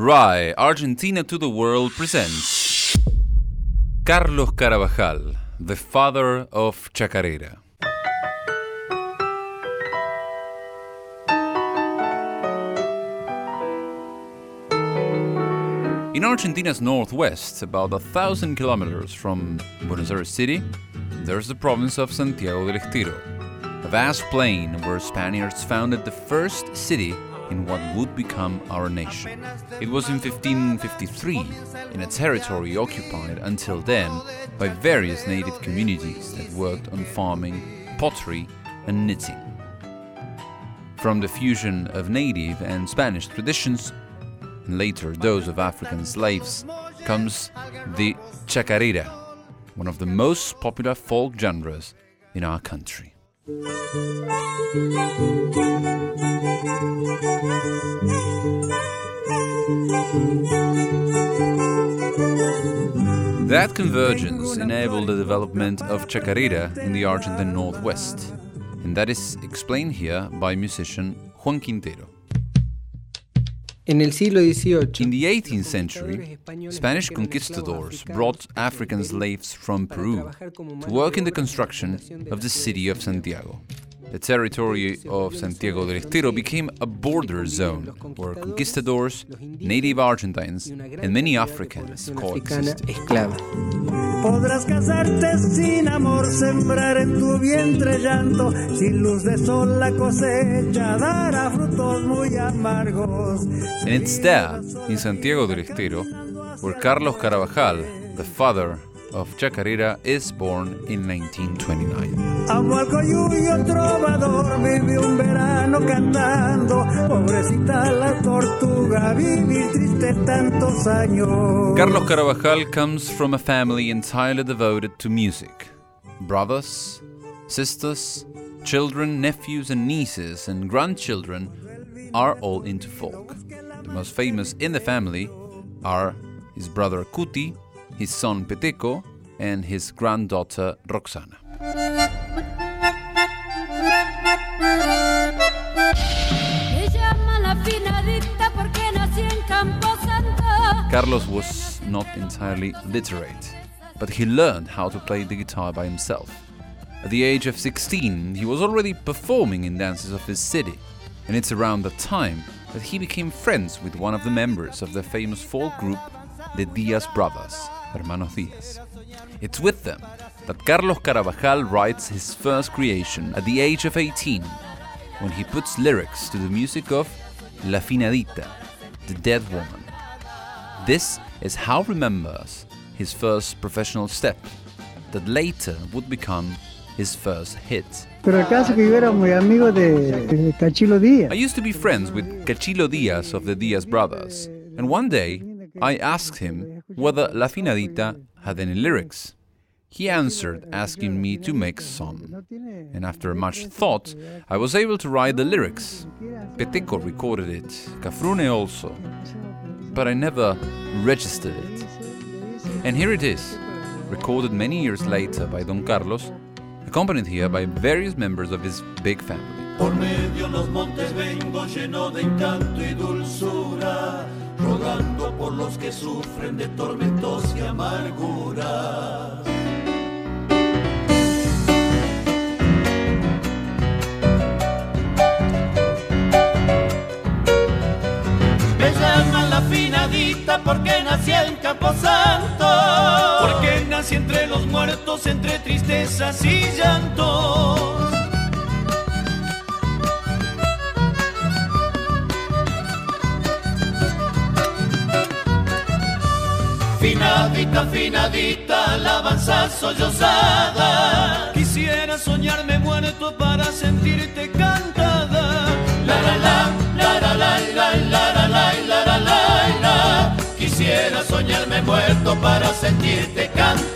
RAI Argentina to the World presents Carlos Carabajal, the father of Chacarera. In Argentina's northwest, about a thousand kilometers from Buenos Aires City, there's the province of Santiago del Estero, a vast plain where Spaniards founded the first city in what would become our nation. It was in 1553, in a territory occupied until then by various native communities that worked on farming, pottery, and knitting. From the fusion of native and Spanish traditions, and later those of African slaves, comes the chacarera, one of the most popular folk genres in our country. That convergence enabled the development of chacarera in the Argentine Northwest, and that is explained here by musician Juan Quintero. En el siglo XVIII, In the 18th century, Spanish conquistadors brought African slaves from Peru to work in the construction of the city of Santiago. The territory of Santiago del Estero became a border zone where conquistadors, native Argentines, and many Africans una africana coexisted. Podrás casarte sin amor, sembrar en tu vientre llanto, sin luz de sol la cosecha dará frutos muy amargos. And it's there, in Santiago del Estero, where Carlos Carabajal, the father of Chacarera, is born in 1929. Amo al coyuyo trovador, vive un verano cantando, pobrecita la tortuga, vivir triste tantos años. Carlos Carabajal comes from a family entirely devoted to music. Brothers, sisters, children, nephews, and nieces, and grandchildren are all into folk. The most famous in the family are his brother Cuti, his son Peteco, and his granddaughter Roxana. Me llama la finadita porque nací en Camposanto. Carlos was not entirely literate, but he learned how to play the guitar by himself. At the age of 16, he was already performing in dances of his city, and it's around that time that he became friends with one of the members of the famous folk group, the Diaz Brothers, Hermanos Diaz. It's with them that Carlos Carabajal writes his first creation at the age of 18, when he puts lyrics to the music of La Finadita, the Dead Woman. This is how remembers his first professional step, that later would become his first hit. Pero el caso que yo era muy amigo de, de Cachilo Díaz. I used to be friends with Cachilo Diaz of the Diaz brothers, and one day I asked him whether La Finadita had any lyrics. He answered asking me to make some, and after much thought, I was able to write the lyrics. Peteco recorded it, Cafrune also, but I never registered it. And here it is, recorded many years later by Don Carlos, accompanied here by various members of his big family. Rogando por los que sufren de tormentos y amarguras. Me llaman la finadita porque nací en Camposanto. Porque nací entre los muertos, entre tristezas y llantos. Finadita, finadita, alabanza sollozada. Quisiera soñarme muerto para sentirte cantada. La la la, la la la, la la la la, la la la la. Quisiera soñarme muerto para sentirte cantada.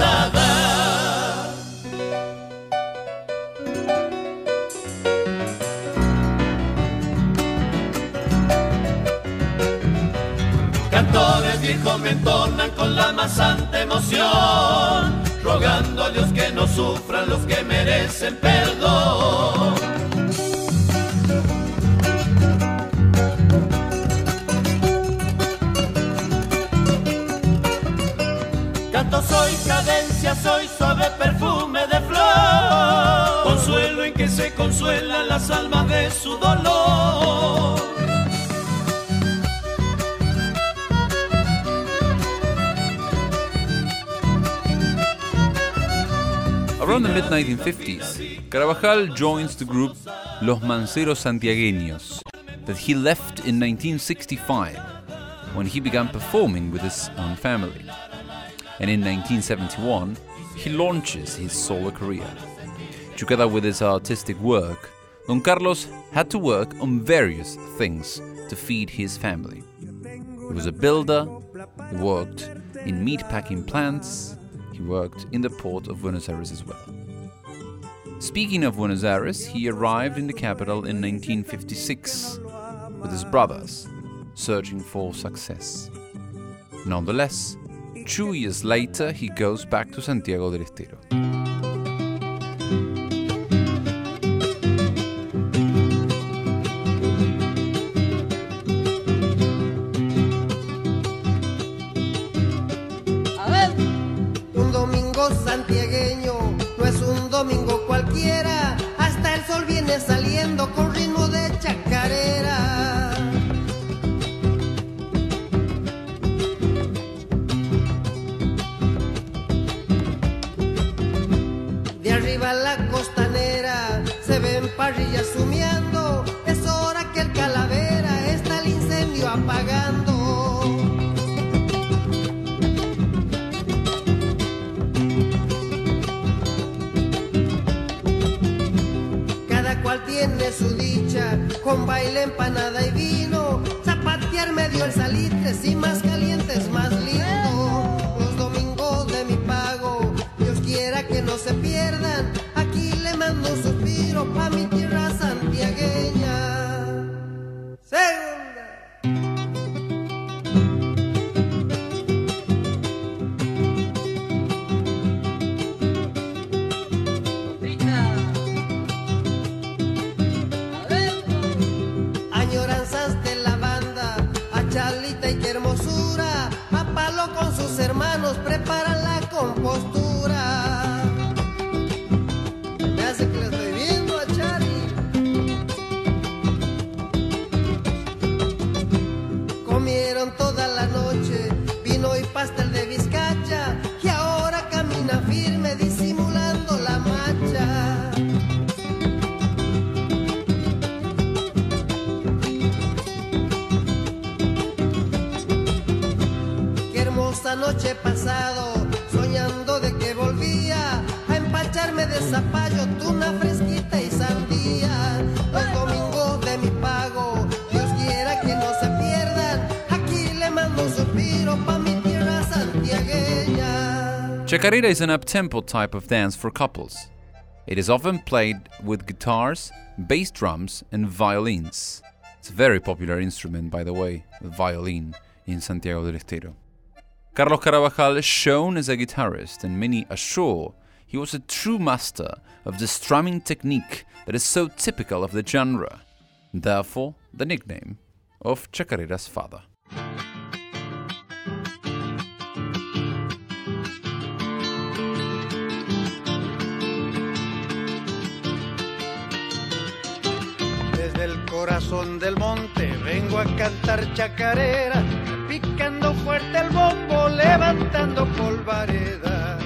comentonan con la más santa emoción, rogando a Dios que no sufran los que merecen perdón. Canto soy cadencia, soy suave perfume de flor, consuelo en que se consuelan las almas de su dolor Around the mid 1950s, Carabajal joins the group Los Manseros Santiagueños that he left in 1965 when he began performing with his own family. And in 1971, he launches his solo career. Together with his artistic work, Don Carlos had to work on various things to feed his family. He was a builder, he worked in meatpacking plants, worked in the port of Buenos Aires as well. Speaking of Buenos Aires, he arrived in the capital in 1956 with his brothers, searching for success. Nonetheless, two years later, he goes back to Santiago del Estero. Su dicha, con baile, empanada y la hermosa noche pasado, soñando de que volvía a empacharme de zapallo, tuna fresquita y sandía. Los domingos de mi pago, Dios quiera que no se pierdan. Aquí le mando un suspiro pa' mi tierra santiagueña. Chacarera is an up-tempo type of dance for couples. It is often played with guitars, bass drums, and violins. It's a very popular instrument, by the way, the violin, in Santiago del Estero. Carlos Carabajal is shown as a guitarist, and many assure he was a true master of the strumming technique that is so typical of the genre. Therefore, the nickname of Chacarera's father. Desde el corazón del monte vengo a cantar chacarera, picando fuerte el bombo, levantando polvareda.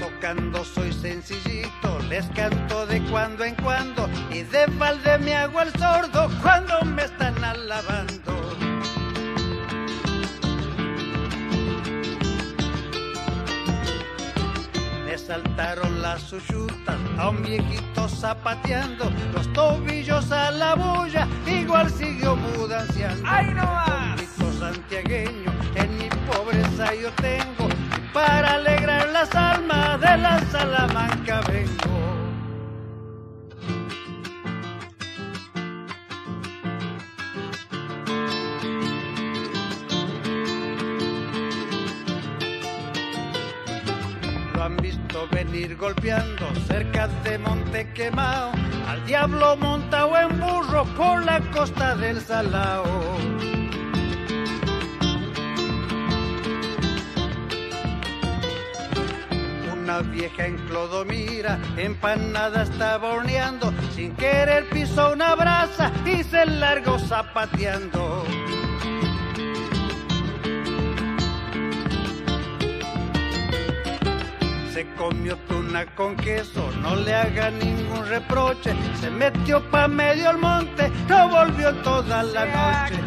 Tocando soy sencillito, les canto de cuando en cuando y de balde me hago el sordo cuando me están alabando. Saltaron las uyutas a un viejito zapateando, los tobillos a la bulla, igual siguió mudanciando. ¡Ay, no más! santiagueño, en mi pobreza yo tengo, y para alegrar las almas de la Salamanca vengo. han visto venir golpeando cerca de Monte Quemao, al diablo montado en burro por la costa del Salao. Una vieja en Clodomira, empanada estaba horneando, sin querer pisó una brasa y se largó zapateando. Comió tuna con queso, no le haga ningún reproche. Se metió pa' medio el monte, no volvió toda la noche.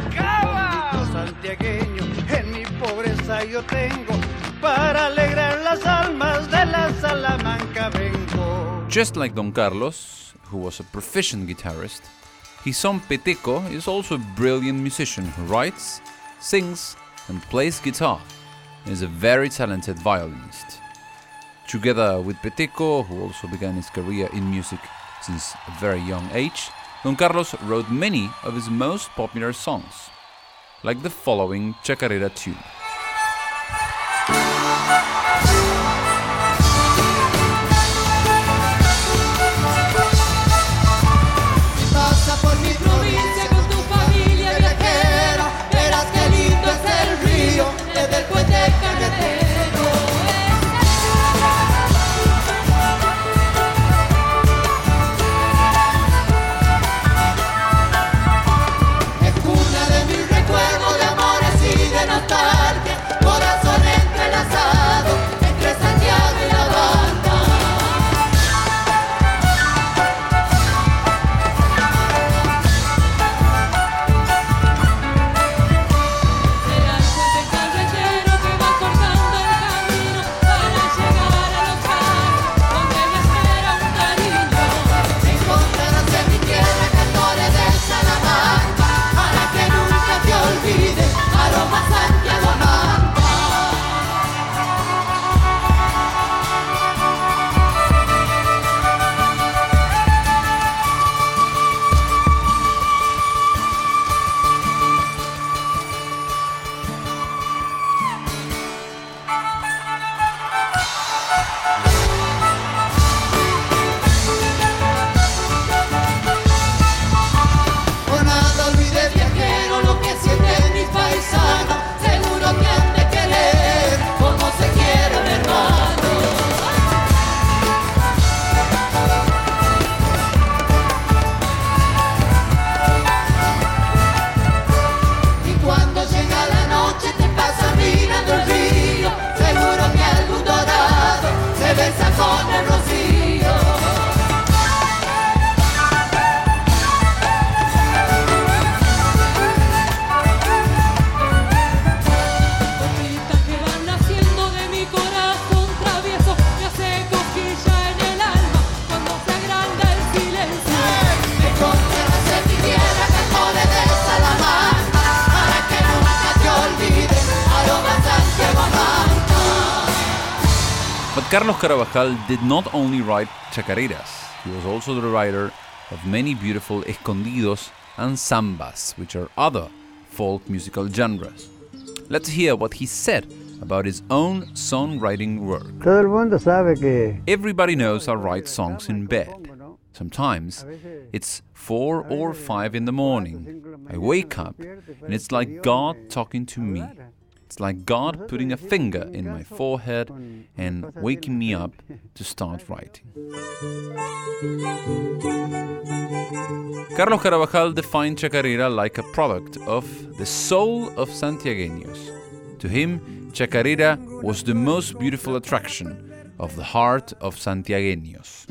Un santiagueño, en mi pobreza yo tengo, para alegrar las almas de la Salamanca vengo. Just like Don Carlos, who was a proficient guitarist, his son Peteco is also a brilliant musician who writes, sings, and plays guitar, and is a very talented violinist. Together with Peteco, who also began his career in music since a very young age, Don Carlos wrote many of his most popular songs, like the following Chacarera tune. Carlos Carabajal did not only write chacareras, he was also the writer of many beautiful escondidos and sambas, which are other folk musical genres. Let's hear what he said about his own songwriting work. Todo el mundo sabe que Everybody knows I write songs in bed. Sometimes it's 4 or 5 in the morning. I wake up and it's like God talking to me. It's like God putting a finger in my forehead and waking me up to start writing. Carlos Carabajal defined Chacarera like a product of the soul of Santiagueños. To him, Chacarera was the most beautiful attraction of the heart of Santiagueños.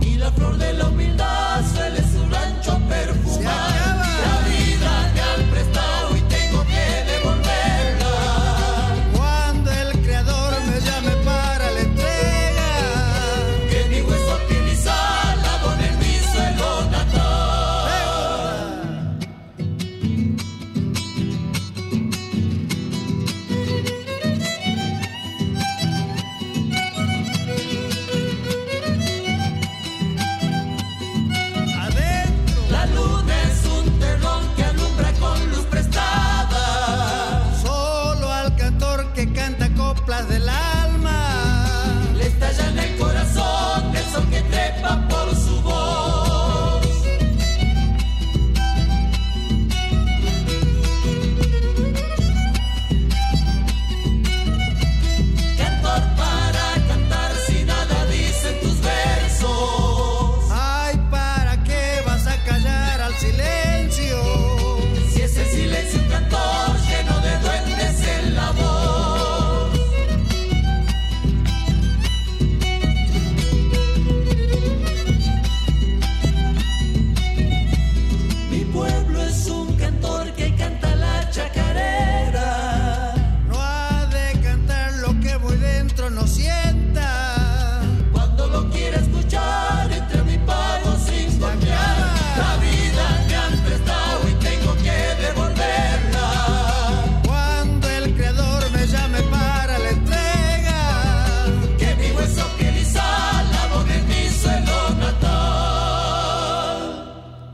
Y la flor de la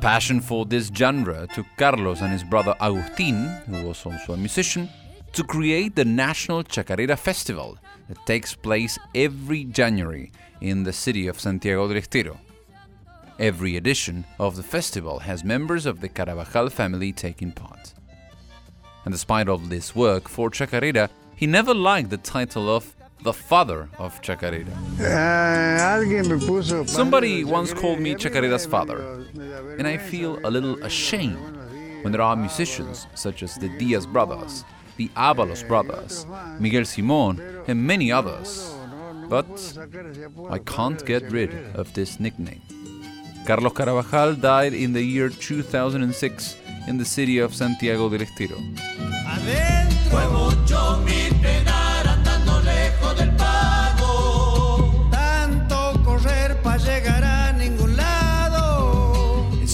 Passion for this genre took Carlos and his brother Agustin, who was also a musician, to create the National Chacarera Festival that takes place every January in the city of Santiago del Estero. Every edition of the festival has members of the Carabajal family taking part. And despite all this work for Chacarera, he never liked the title of the father of Chacarera. Somebody once called me Chacarera's father, and I feel a little ashamed when there are musicians such as the Diaz brothers, the Avalos brothers, Miguel Simon, and many others. But I can't get rid of this nickname. Carlos Carabajal died in the year 2006 in the city of Santiago del Estero.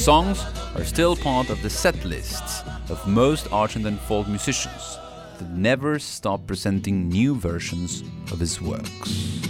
Songs are still part of the set lists of most Argentine folk musicians that never stop presenting new versions of his works.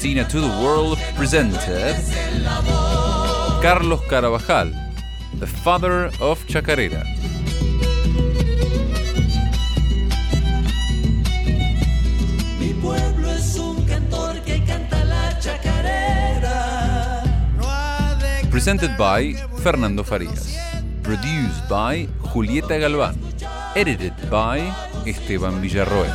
Argentina to the World presented Carlos Carabajal, the father of Chacarera. Mi pueblo es un cantor que canta la chacarera. No ha de Presented by Fernando Farías. Produced by Julieta Galván. Edited by Esteban Villarroel.